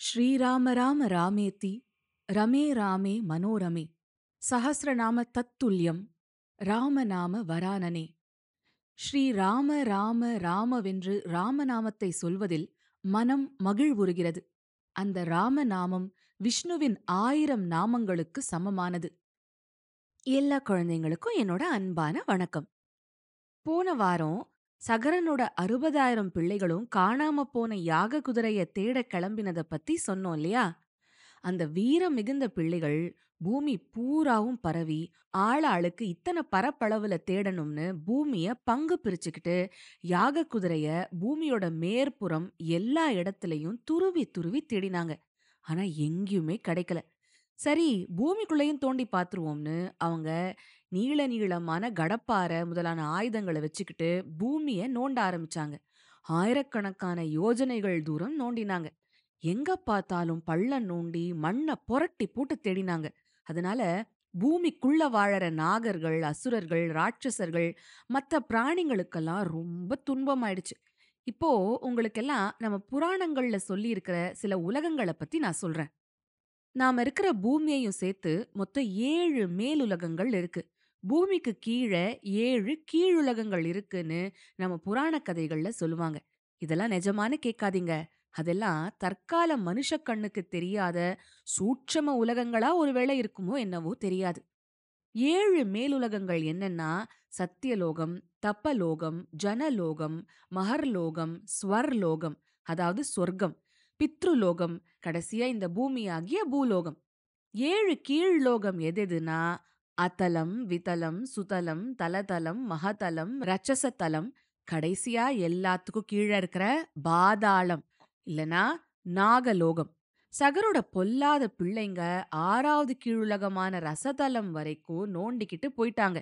ஸ்ரீராம ராம ராமேத்தி ரமே ராமே மனோரமே சஹசிரநாம தத்துல்யம் ராமநாம வரானனே. ஸ்ரீராம ராம ராமவென்று ராமநாமத்தை சொல்வதில் மனம் மகிழ்வுறுகிறது. அந்த ராமநாமம் விஷ்ணுவின் ஆயிரம் நாமங்களுக்கு சமமானது. எல்லா குழந்தைங்களுக்கும் என்னோட அன்பான வணக்கம். போன வாரம் சகரனோட அறுபதாயிரம் பிள்ளைகளும் காணாம போன யாக குதிரைய தேட கிளம்பினதை பத்தி சொன்னோம் இல்லையா? அந்த வீரம் மிகுந்த பிள்ளைகள் பூமி பூராவும் பரவி ஆள ஆளுக்கு இத்தனை பரப்பளவுல தேடணும்னு பூமிய பங்கு பிரிச்சுக்கிட்டு யாக குதிரைய பூமியோட மேற்புறம் எல்லா இடத்துலயும் துருவி துருவி தேடினாங்க. ஆனா எங்கேயுமே கிடைக்கல. சரி பூமிக்குள்ளேயும் தோண்டி பாத்துருவோம்னு அவங்க நீள நீளமான கடப்பாரை முதலான ஆயுதங்களை வச்சுக்கிட்டு பூமிய நோண்ட ஆரம்பிச்சாங்க. ஆயிரக்கணக்கான யோஜனைகள் தூரம் நோண்டினாங்க. எங்க பார்த்தாலும் பள்ளம் நோண்டி மண்ணை புரட்டி போட்டு தேடினாங்க. அதனால பூமிக்குள்ள வாழற நாகர்கள் அசுரர்கள் ராட்சசர்கள் மற்ற பிராணிங்களுக்கெல்லாம் ரொம்ப துன்பமாயிடுச்சு. இப்போ உங்களுக்கெல்லாம் நம்ம புராணங்கள்ல சொல்லி இருக்கிற சில உலகங்களை பத்தி நான் சொல்றேன். நாம இருக்கிற பூமியையும் சேர்த்து மொத்தம் ஏழு மேலுலகங்கள் இருக்கு. பூமிக்கு கீழே ஏழு கீழுலகங்கள் இருக்குன்னு நம்ம புராண கதைகள்ல சொல்லுவாங்க. இதெல்லாம் நிஜமானு கேட்காதீங்க. அதெல்லாம் தற்கால மனுஷ கண்ணுக்கு தெரியாத சூட்சம உலகங்களா ஒருவேளை இருக்குமோ என்னவோ தெரியாது. ஏழு மேலுலகங்கள் என்னன்னா சத்தியலோகம் தப்பலோகம் ஜனலோகம் மகர்லோகம் ஸ்வர்லோகம் அதாவது சொர்க்கம் பித்ருலோகம் கடைசியா இந்த பூமியாகிய பூலோகம். ஏழு கீழ்லோகம் எதெதுனா அத்தலம் விதலம் சுதலம் தலதலம் மகதலம் ரச்சசத்தலம் கடைசியா எல்லாத்துக்கும் கீழே இருக்கிற பாதாளம் இல்லனா நாகலோகம். சகரோட பொல்லாத பிள்ளைங்க ஆறாவது கீழுலகமான ரசதலம் வரைக்கும் நோண்டிக்கிட்டு போயிட்டாங்க.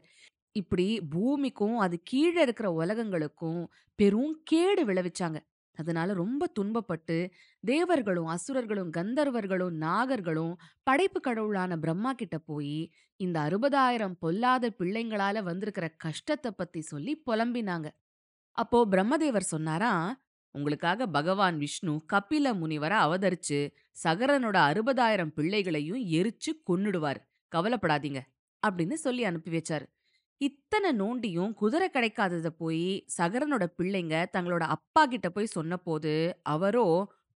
இப்படி பூமிக்கும் அது கீழே இருக்கிற உலகங்களுக்கும் பெரும் கேடு விளைவிச்சாங்க. அதனால ரொம்ப துன்பப்பட்டு தேவர்களும் அசுரர்களும் கந்தர்வர்களும் நாகர்களும் படைப்பு கடவுளான பிரம்மா கிட்ட போய் இந்த அறுபதாயிரம் பொல்லாத பிள்ளைங்களால வந்திருக்கிற கஷ்டத்தை பத்தி சொல்லி புலம்பினாங்க. அப்போ பிரம்மதேவர் சொன்னாரா உங்களுக்காக பகவான் விஷ்ணு கபில முனிவரை அவதரிச்சு சகரனோட அறுபதாயிரம் பிள்ளைகளையும் எரிச்சு கொன்னுடுவார். கவலைப்படாதீங்க. அப்படின்னு சொல்லி அனுப்பி வச்சாரு. இத்தனை நோண்டியும் குதிரை கிடைக்காதத போய் சகரனோட பிள்ளைங்க தங்களோட அப்பா கிட்ட போய் சொன்னபோது அவரோ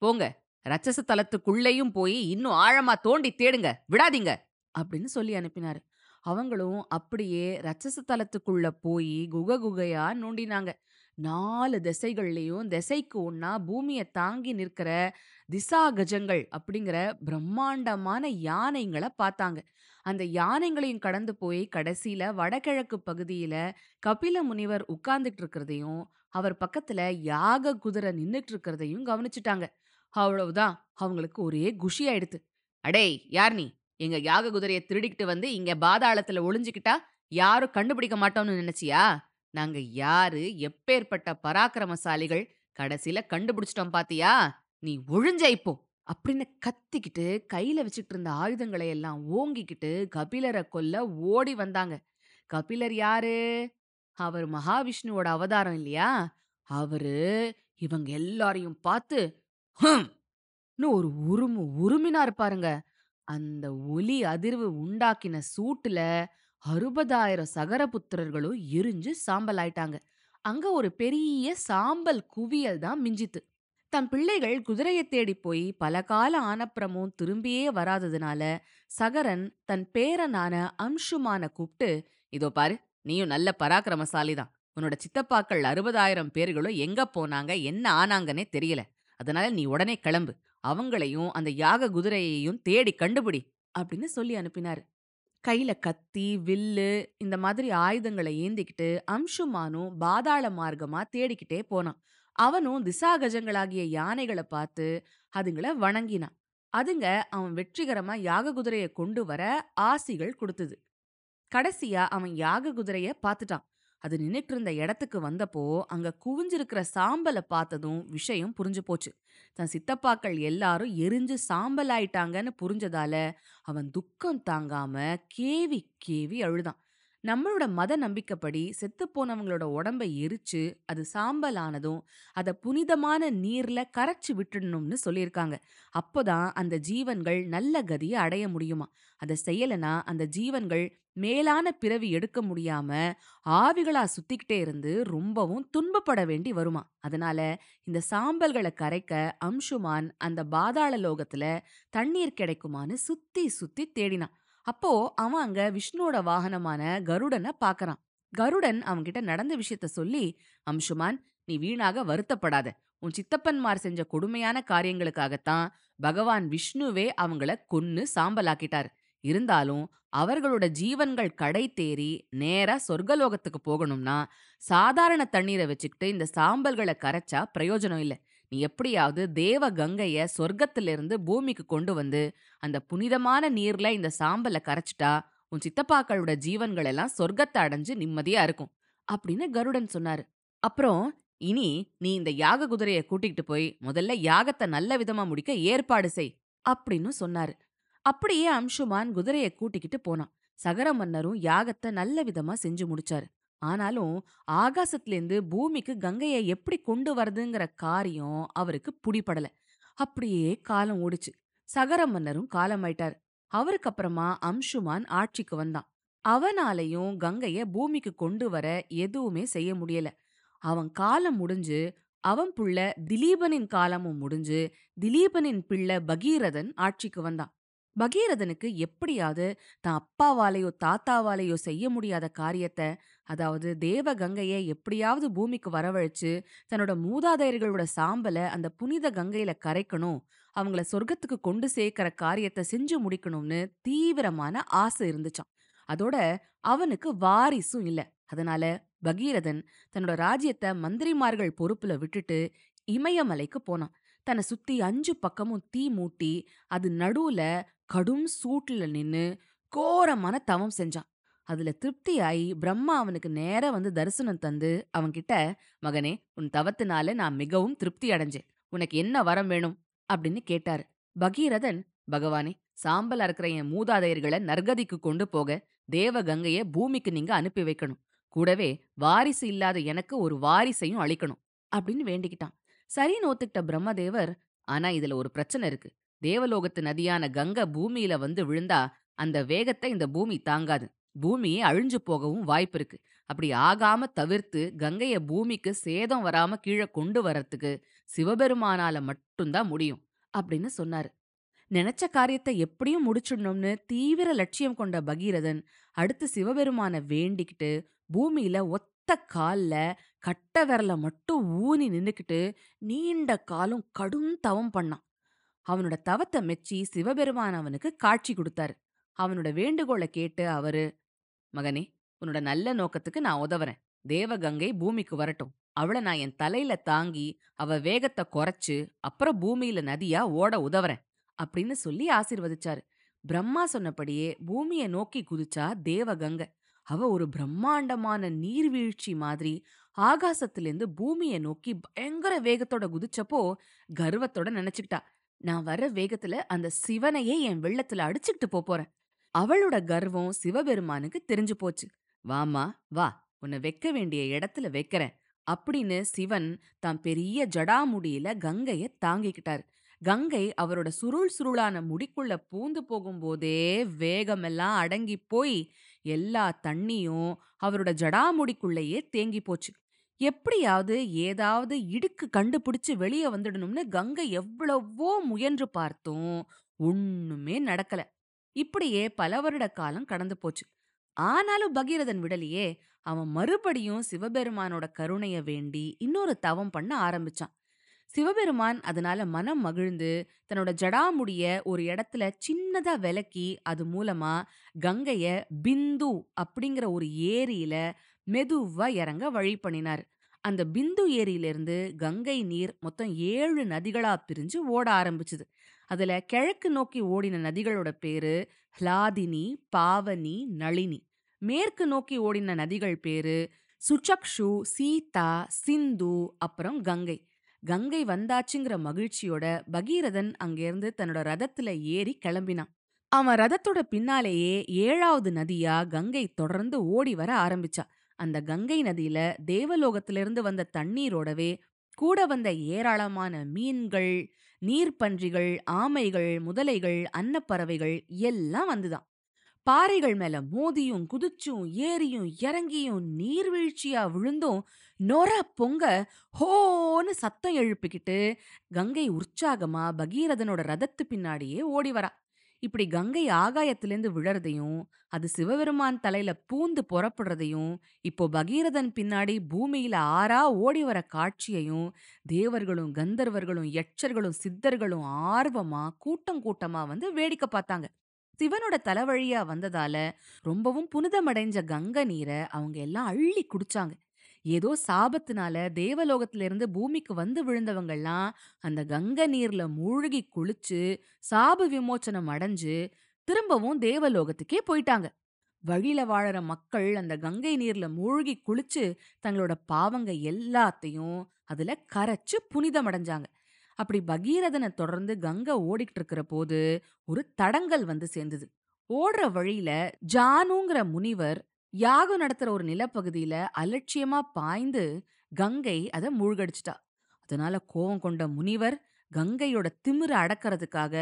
போங்க ரச்சச தலத்துக்குள்ளேயும் போய் இன்னும் ஆழமா தோண்டி தேடுங்க விடாதீங்க அப்படின்னு சொல்லி அனுப்பினாரு. அவங்களும் அப்படியே ரச்சச தலத்துக்குள்ள போய் குக குகையா நோண்டினாங்க. நாலு திசைகள்லயும் திசைக்கு ஒன்னா பூமியை தாங்கி நிற்கிற திசா கஜங்கள் அப்படிங்கிற பிரம்மாண்டமான யானைங்களை பார்த்தாங்க. அந்த யானைங்களையும் கடந்து போய் கடைசியில வடகிழக்கு பகுதியில கபில முனிவர் உட்கார்ந்துட்டு இருக்கிறதையும் அவர் பக்கத்துல யாக குதிரை நின்னுட்டு இருக்கிறதையும் கவனிச்சுட்டாங்க. அவ்வளவுதான். அவங்களுக்கு ஒரே குஷி ஆயிடுத்து. அடேய் யார் நீ? எங்க யாக குதிரையை திருடிக்கிட்டு வந்து இங்க பாதாளத்துல ஒளிஞ்சுக்கிட்டா யாரும் கண்டுபிடிக்க மாட்டோம்னு நினைச்சியா? நாங்க யாரு? எப்பேற்பட்ட பராக்கிரமசாலிகள்? கடைசியில கண்டுபிடிச்சிட்டோம் பாத்தியா? நீ ஒழிஞ்ச இப்போ. அப்படின்னு கத்திக்கிட்டு கையில வச்சுட்டு இருந்த ஆயுதங்களை எல்லாம் ஓங்கிக்கிட்டு கபிலரை கொல்ல ஓடி வந்தாங்க. கபிலர் யாரு? அவர் மகாவிஷ்ணுவோட அவதாரம் இல்லையா? அவரு இவங்க எல்லாரையும் பார்த்து "ஹம்" ஒரு உருமு உருமினார் பாருங்க அந்த ஒலி அதிர்வு உண்டாக்கின சூட்டுல அறுபதாயிரம் சகரபுத்திரர்களும் எரிஞ்சு சாம்பல் ஆயிட்டாங்க. அங்க ஒரு பெரிய சாம்பல் குவியல் தான் மிஞ்சித்து. தம் பிள்ளைகள் குதிரையை தேடி போய் பல கால ஆனப்புறமும் திரும்பியே வராததுனால சகரன் தன் பேரனான அம்சுமான கூப்பிட்டு இதோ பாரு நீயும் நல்ல பராக்கிரமசாலி தான் உன்னோட சித்தப்பாக்கள் அறுபதாயிரம் பேர்களும் எங்க போனாங்க என்ன ஆனாங்கன்னே தெரியல. அதனால நீ உடனே கிளம்பு. அவங்களையும் அந்த யாக குதிரையையும் தேடி கண்டுபிடி அப்படின்னு சொல்லி அனுப்பினாரு. கையில கத்தி வில்லு இந்த மாதிரி ஆயுதங்களை ஏந்திக்கிட்டு அம்சுமானும் பாதாள மார்க்கமா தேடிக்கிட்டே போனான். அவனும் திசாகஜங்களாகிய யானைகளை பார்த்து அதுங்கள வணங்கினான். அதுங்க அவன் வெற்றிகரமா யாக குதிரைய கொண்டு வர ஆசிகள் கொடுத்தது. கடைசியா அவன் யாக குதிரைய பார்த்துட்டான். அது நின்னுட்டு இருந்த இடத்துக்கு வந்தப்போ அங்க குவிஞ்சிருக்கிற சாம்பலை பார்த்ததும் விஷயம் புரிஞ்சு போச்சு. தன் சித்தப்பாக்கள் எல்லாரும் எரிஞ்சு சாம்பல் ஆயிட்டாங்கன்னு புரிஞ்சதால அவன் துக்கம் தாங்காம கேவி கேவி அழுதான். நம்மளோட மத நம்பிக்கைப்படி செத்துப் போனவங்களோட உடம்ப எரிச்சு அது சாம்பல் ஆனதும் அத புனிதமான நீர்ல கரைச்சு விட்டுடணும்னு சொல்லியிருக்காங்க. அப்போதான் அந்த ஜீவன்கள் நல்ல கதியை அடைய முடியுமா? அதை செய்யலனா அந்த ஜீவன்கள் மேலான பிறவி எடுக்க முடியாம ஆவிகளா சுத்திக்கிட்டே இருந்து ரொம்பவும் துன்பப்பட வேண்டி வருமா? அதனால இந்த சாம்பல்களை கரைக்க அம்சுமான் அந்த பாதாள லோகத்துல தண்ணீர் கிடைக்குமான்னு சுத்தி சுத்தி தேடினான். அப்போ அவன் அங்க விஷ்ணுவோட வாகனமான கருடனை பாக்குறான். கருடன் அவன்கிட்ட நடந்த விஷயத்த சொல்லி அம்சுமான் நீ வீணாக வருத்தப்படாத. உன் சித்தப்பன்மார் செஞ்ச கொடுமையான காரியங்களுக்காகத்தான் பகவான் விஷ்ணுவே அவங்கள கொன்னு சாம்பலாக்கிட்டார். இருந்தாலும் அவர்களோட ஜீவன்கள் கடை தேறி நேரா சொர்க்கலோகத்துக்கு போகணும்னா சாதாரண தண்ணீரை வச்சுக்கிட்டு இந்த சாம்பல்களை கரைச்சா பிரயோஜனம் இல்ல. நீ எப்படியாவது தேவ கங்கைய சொர்க்கத்திலிருந்து பூமிக்கு கொண்டு வந்து அந்த புனிதமான நீர்ல இந்த சாம்பலை கரைச்சிட்டா உன் சித்தப்பாக்களோட ஜீவன்கள் எல்லாம் சொர்க்கத்தை அடைஞ்சு நிம்மதியா இருக்கும் அப்படின்னு கருடன் சொன்னாரு. அப்புறம் இனி நீ இந்த யாக குதிரைய கூட்டிகிட்டு போய் முதல்ல யாகத்தை நல்ல விதமா முடிக்க ஏற்பாடு செய் அப்படின்னு சொன்னாரு. அப்படியே அம்சுமான் குதிரைய கூட்டிக்கிட்டு போனான். சகர மன்னரும் யாகத்தை நல்ல விதமா செஞ்சு முடிச்சாரு. ஆனாலும் ஆகாசத்திலேருந்து பூமிக்கு கங்கையை எப்படி கொண்டு வரதுங்கிற காரியம் அவருக்கு புடிபடல. அப்படியே காலம் ஓடிச்சு. சகர மன்னரும் காலமாயிட்டார். அவருக்கு அப்புறமா அம்சுமான் ஆட்சிக்கு வந்தான். அவனாலையும் கங்கைய பூமிக்கு கொண்டு வர எதுவுமே செய்ய முடியல. அவன் காலம் முடிஞ்சு அவன் புள்ள திலீபனின் காலமும் முடிஞ்சு திலீபனின் பிள்ளை பகீரதன் ஆட்சிக்கு வந்தான். பகீரதனுக்கு எப்படியாவது தான் அப்பாவாலேயோ தாத்தாவாலேயோ செய்ய முடியாத காரியத்தை அதாவது தேவ கங்கையை எப்படியாவது பூமிக்கு வரவழைச்சு தன்னோட மூதாதையர்களோட சாம்பலை அந்த புனித கங்கையில கரைக்கணும் அவங்கள சொர்க்கத்துக்கு கொண்டு சேர்க்கிற காரியத்தை செஞ்சு முடிக்கணும்னு தீவிரமான ஆசை இருந்துச்சான் அதோட அவனுக்கு வாரிசும் இல்ல. அதனால பகீரதன் தன்னோட ராஜ்யத்தை மந்திரிமார்கள் பொறுப்புல விட்டுட்டு இமயமலைக்கு போனான். தன்னை சுத்தி அஞ்சு பக்கமும் தீ மூட்டி அது நடுவுல கடும் சூட்டுல நின்னு கோரமான தவம் செஞ்சான். அதுல திருப்தியாயி பிரம்மா அவனுக்கு நேர வந்து தரிசனம் தந்து அவன்கிட்ட மகனே உன் தவத்தினால நான் மிகவும் திருப்தி அடைஞ்சேன். உனக்கு என்ன வரம் வேணும்? அப்படின்னு கேட்டாரு. பகீரதன் பகவானே சாம்பல் அறுக்கிற என் மூதாதையர்களை நர்கதிக்கு கொண்டு போக தேவ கங்கைய பூமிக்கு நீங்க அனுப்பி வைக்கணும். கூடவே வாரிசு இல்லாத எனக்கு ஒரு வாரிசையும் அளிக்கணும். அப்படின்னு வேண்டிக்கிட்டான். சரின்னு ஒத்துக்கிட்ட பிரம்மதேவர் ஆனா இதுல ஒரு பிரச்சனை இருக்கு. தேவலோகத்து நதியான கங்க பூமியில வந்து விழுந்தா அந்த வேகத்தை இந்த பூமி தாங்காது. பூமியே அழிஞ்சு போகவும் வாய்ப்பு இருக்கு. அப்படி ஆகாம தவிர்த்து கங்கைய பூமிக்கு சேதம் வராம கீழே கொண்டு வரத்துக்கு சிவபெருமானால மட்டும்தான் முடியும் அப்படின்னு சொன்னாரு. நினைச்ச காரியத்தை எப்படியும் முடிச்சிடணும்னு தீவிர லட்சியம் கொண்ட பகீரதன் அடுத்து சிவபெருமான வேண்டிக்கிட்டு பூமியில ஒத்த கால்ல கட்ட விரல மட்டும் ஊனி நின்னுக்கிட்டு நீண்ட காலம் கடும் தவம் பண்ணான். அவனோட தவத்தை மெச்சி சிவபெருமான் அவனுக்கு காட்சி கொடுத்தாரு. அவனோட வேண்டுகோளை கேட்டு அவரு மகனே உன்னோட நல்ல நோக்கத்துக்கு நான் உதவுறேன். தேவகங்கை பூமிக்கு வரட்டும். அவளை நான் என் தலையில தாங்கி அவ வேகத்தை குறைச்சு அப்புறம் பூமியில நதியா ஓட உதவுறேன் அப்படின்னு சொல்லி ஆசீர்வதிச்சாரு. பிரம்மா சொன்னபடியே பூமியை நோக்கி குதிச்சா தேவகங்கை. அவ ஒரு பிரம்மாண்டமான நீர்வீழ்ச்சி மாதிரி ஆகாசத்திலிருந்து பூமியை நோக்கி பயங்கர வேகத்தோட குதிச்சப்போ கர்வத்தோட நினைச்சுக்கிட்டா நான் வர வேகத்துல அந்த சிவனையே என் வெள்ளத்துல அடிச்சுக்கிட்டு போறேன். அவளோட கர்வம் சிவபெருமானுக்கு தெரிஞ்சு போச்சு. வாமா வா உன்னை வைக்க வேண்டிய இடத்துல வைக்கிறேன். அப்படின்னு சிவன் தான் பெரிய ஜடாமுடியில கங்கைய தாங்கிக்கிட்டாரு. கங்கை அவரோட சுருள் சுருளான முடிக்குள்ள பூந்து போகும்போதே வேகமெல்லாம் அடங்கி போய் எல்லா தண்ணியும் அவரோட ஜடாமுடிக்குள்ளேயே தேங்கி போச்சு. எப்படியாவது ஏதாவது இடுக்கு கண்டுபிடிச்சு வெளியே வந்துடணும்னு கங்கை எவ்வளவோ முயன்று பார்த்தும் ஒண்ணுமே நடக்கல. இப்படியே பல வருட காலம் கடந்து போச்சு. ஆனாலும் பகீரதன் விடலையே அவன் மறுபடியும் சிவபெருமானோட கருணைய வேண்டி இன்னொரு தவம் பண்ண ஆரம்பிச்சான். சிவபெருமான் அதனால மனம் மகிழ்ந்து தன்னோட ஜடாமுடிய ஒரு இடத்துல சின்னதா விலக்கி அது மூலமா கங்கைய பிந்து அப்படிங்கிற ஒரு ஏரியில மெதுவா இறங்க வழி பண்ணினார். அந்த பிந்து ஏரியிலிருந்து கங்கை நீர் மொத்தம் ஏழு நதிகளா பிரிஞ்சு ஓட ஆரம்பிச்சுது. அதுல கிழக்கு நோக்கி ஓடின நதிகளோட பேரு ஹ்லாதினி பாவனி நளினி. மேற்கு நோக்கி ஓடின நதிகள் பேரு சுச்சக்ஷு சீதா சிந்து அப்புறம் கங்கை. கங்கை வந்தாச்சுங்கிற மகிழ்ச்சியோட பகீரதன் அங்கேருந்து தன்னோட ரதத்துல ஏறி கிளம்பினான். அவன் ரதத்தோட பின்னாலேயே ஏழாவது நதியா கங்கை தொடர்ந்து ஓடி வர ஆரம்பிச்சா. அந்த கங்கை நதியில தேவலோகத்திலிருந்து வந்த தண்ணீரோடவே கூட வந்த ஏராளமான மீன்கள் நீர்ப்பன்றிகள் ஆமைகள் முதலைகள் அன்னப்பறவைகள் எல்லாம் வந்துதான். பாறைகள் மேல மோதியும் குதிச்சும் ஏறியும் இறங்கியும் நீர்வீழ்ச்சியா விழுந்தும் நொர பொங்க ஹோன்னு சத்தம் எழுப்பிக்கிட்டு கங்கை உற்சாகமா பகீரதனோட ரதத்து பின்னாடியே ஓடி வரா. இப்படி கங்கை ஆகாயத்திலேருந்து விழறதையும் அது சிவபெருமான் தலையில பூந்து புறப்படுறதையும் இப்போ பகீரதன் பின்னாடி பூமியில ஆறா ஓடி வர காட்சியையும் தேவர்களும் கந்தர்வர்களும் யட்சர்களும் சித்தர்களும் ஆர்வமா கூட்டம் கூட்டமா வந்து வேடிக்கை பார்த்தாங்க. சிவனோட தலைவழியா வந்ததால ரொம்பவும் புனிதமடைஞ்ச கங்க நீரை அவங்க எல்லாம் அள்ளி குடிச்சாங்க. ஏதோ சாபத்தினால தேவலோகத்திலிருந்து பூமிக்கு வந்து விழுந்தவங்கெல்லாம் அந்த கங்கை நீர்ல மூழ்கி குளிச்சு சாப விமோச்சனம் அடைஞ்சு திரும்பவும் தேவலோகத்துக்கே போயிட்டாங்க. வழியில வாழற மக்கள் அந்த கங்கை நீர்ல மூழ்கி குளிச்சு தங்களோட பாவங்க எல்லாத்தையும் அதுல கரைச்சு புனிதமடைஞ்சாங்க. அப்படி பகீரதனை தொடர்ந்து கங்கை ஓடிக்கிட்டு இருக்கிற போது ஒரு தடங்கல் வந்து சேர்ந்தது. ஓடுற வழியில ஜானுங்கிற முனிவர் யாகம் நடத்துற ஒரு நிலப்பகுதியில அலட்சியமா பாய்ந்து கங்கை அதை மூழ்கடிச்சிட்டா. அதனால கோவம் கொண்ட முனிவர் கங்கையோட திமிர அடக்கறதுக்காக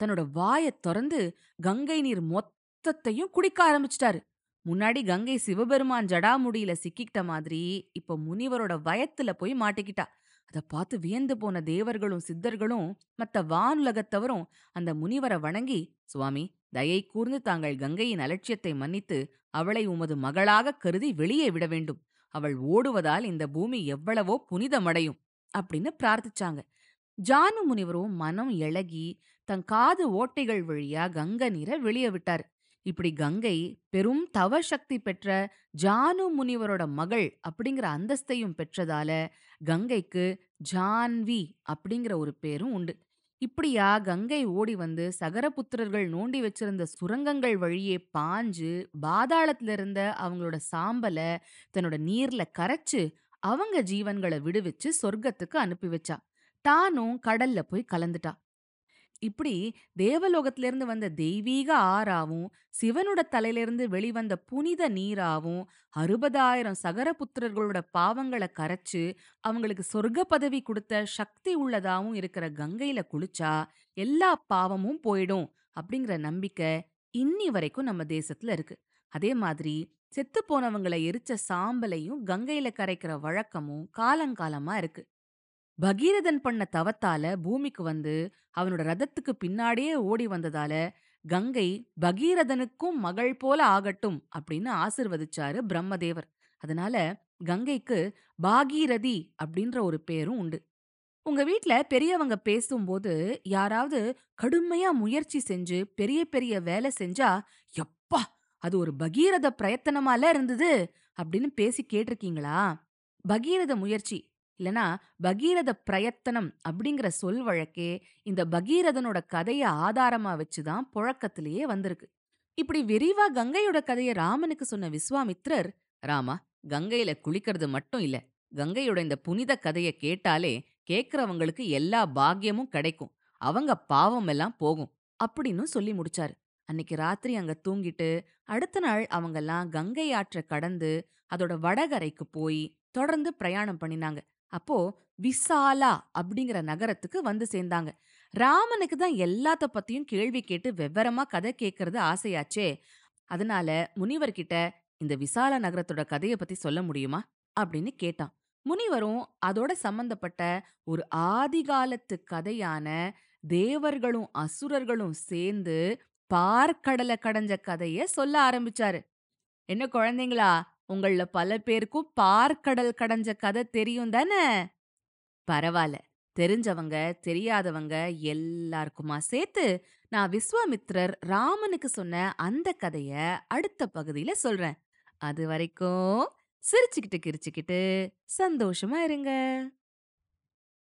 தன்னோட வாயை திறந்து கங்கை நீர் மொத்தத்தையும் குடிக்க ஆரம்பிச்சிட்டாரு. முன்னாடி கங்கை சிவபெருமான் ஜடாமுடியில சிக்கிக்கிட்ட மாதிரி இப்ப முனிவரோட வயத்துல போய் மாட்டிக்கிட்டா. அதை பார்த்து வியந்து போன தேவர்களும் சித்தர்களும் மத்த வானுலகத்தவரும் அந்த முனிவரை வணங்கி சுவாமி தயை கூர்ந்து தாங்கள் கங்கையின் அலட்சியத்தை மன்னித்து அவளை உமது மகளாக கருதி வெளியே விட வேண்டும். அவள் ஓடுவதால் இந்த பூமி எவ்வளவோ புனிதமடையும் அப்படின்னு பிரார்த்திச்சாங்க. ஜானு முனிவரும் மனம் இழகி தன் காது ஓட்டைகள் வழியா கங்க நீரை வெளியே விட்டார். இப்படி கங்கை பெரும் தவ சக்தி பெற்ற ஜானு முனிவரோட மகள் அப்படிங்கிற அந்தஸ்தையும் பெற்றதால கங்கைக்கு ஜான்வி அப்படிங்கிற ஒரு பேரும் உண்டு. இப்படியா கங்கை ஓடி வந்து சகரபுத்திரர்கள் நோண்டி வச்சிருந்த சுரங்கங்கள் வழியே பாஞ்சு பாதாளத்துல இருந்த அவங்களோட சாம்பல தன்னோட நீர்ல கரைச்சு அவங்க ஜீவன்களை விடுவிச்சு சொர்க்கத்துக்கு அனுப்பி வச்சா. தானும் கடல்ல போய் கலந்துட்டா. இப்படி தேவலோகத்திலிருந்து வந்த தெய்வீக ஆறாவும் சிவனோட தலையிலிருந்து வெளிவந்த புனித நீராவும் அறுபதாயிரம் சகரபுத்திரர்களோட பாவங்களை கரைச்சு அவங்களுக்கு சொர்க்க பதவி கொடுத்த சக்தி உள்ளதாவும் இருக்கிற கங்கையில குளிச்சா எல்லா பாவமும் போயிடும் அப்படிங்கிற நம்பிக்கை இன்னி வரைக்கும் நம்ம தேசத்துல இருக்கு. அதே மாதிரி செத்து போனவங்களை எரிச்ச சாம்பலையும் கங்கையில கரைக்கிற வழக்கமும் காலங்காலமா இருக்கு. பகீரதன் பண்ண தவத்தால பூமிக்கு வந்து அவனோட ரதத்துக்கு பின்னாடியே ஓடி வந்ததால கங்கை பகீரதனுக்கும் மகள் போல ஆகட்டும் அப்படின்னு ஆசிர்வதிச்சாரு பிரம்மதேவர். அதனால கங்கைக்கு பாகீரதி அப்படின்ற ஒரு பேரும் உண்டு. உங்க வீட்ல பெரியவங்க பேசும்போது யாராவது கடுமையா முயற்சி செஞ்சு பெரிய பெரிய வேலை செஞ்சா எப்பா அது ஒரு பகீரத பிரயத்தனமால இருந்தது அப்படின்னு பேசி கேட்டிருக்கீங்களா? பகீரத முயற்சி இல்லனா பகீரத பிரயத்தனம் அப்படிங்கிற சொல் வழக்கே இந்த பகீரதனோட கதைய ஆதாரமா வச்சுதான் புழக்கத்திலேயே வந்திருக்கு. இப்படி விரிவா கங்கையோட கதைய ராமனுக்கு சொன்ன விஸ்வாமித்ரர் ராமா கங்கையில குளிக்கிறது மட்டும் இல்ல கங்கையோட இந்த புனித கதைய கேட்டாலே கேக்குறவங்களுக்கு எல்லா பாக்கியமும் கிடைக்கும் அவங்க பாவம் எல்லாம் போகும் அப்படின்னு சொல்லி முடிச்சாரு. அன்னைக்கு ராத்திரி அங்க தூங்கிட்டு அடுத்த நாள் அவங்கெல்லாம் கங்கை ஆற்ற கடந்து அதோட வடகரைக்கு போய் தொடர்ந்து பிரயாணம் பண்ணினாங்க. அப்போ விசாலா அப்படிங்கிற நகரத்துக்கு வந்து சேர்ந்தாங்க. ராமனுக்கு தான் எல்லாத்த பத்தியும் கேள்வி கேட்டு வெவ்வரமா கதை கேட்கறது ஆசையாச்சே. அதனால முனிவர்கிட்ட இந்த விசால நகரத்தோட கதைய பத்தி சொல்ல முடியுமா? அப்படின்னு கேட்டான். முனிவரும் அதோட சம்பந்தப்பட்ட ஒரு ஆதிகாலத்து கதையான தேவர்களும் அசுரர்களும் சேர்ந்து பார்க்கடலை கடைஞ்ச கதைய சொல்ல ஆரம்பிச்சாரு. என்ன குழந்தைங்களா உங்கள பல பேருக்கும் பார்க்கடல் கடைஞ்ச கதை தெரியும் தானே? பரவாயில்ல தெரிஞ்சவங்க தெரியாதவங்க எல்லாருக்குமா சேர்த்து நான் விஸ்வாமித்ரர் ராமனுக்கு சொன்ன அந்த கதைய அடுத்த பகுதியில சொல்றேன். அது வரைக்கும் சிரிச்சுக்கிட்டு கிரிச்சுக்கிட்டு சந்தோஷமா இருங்க.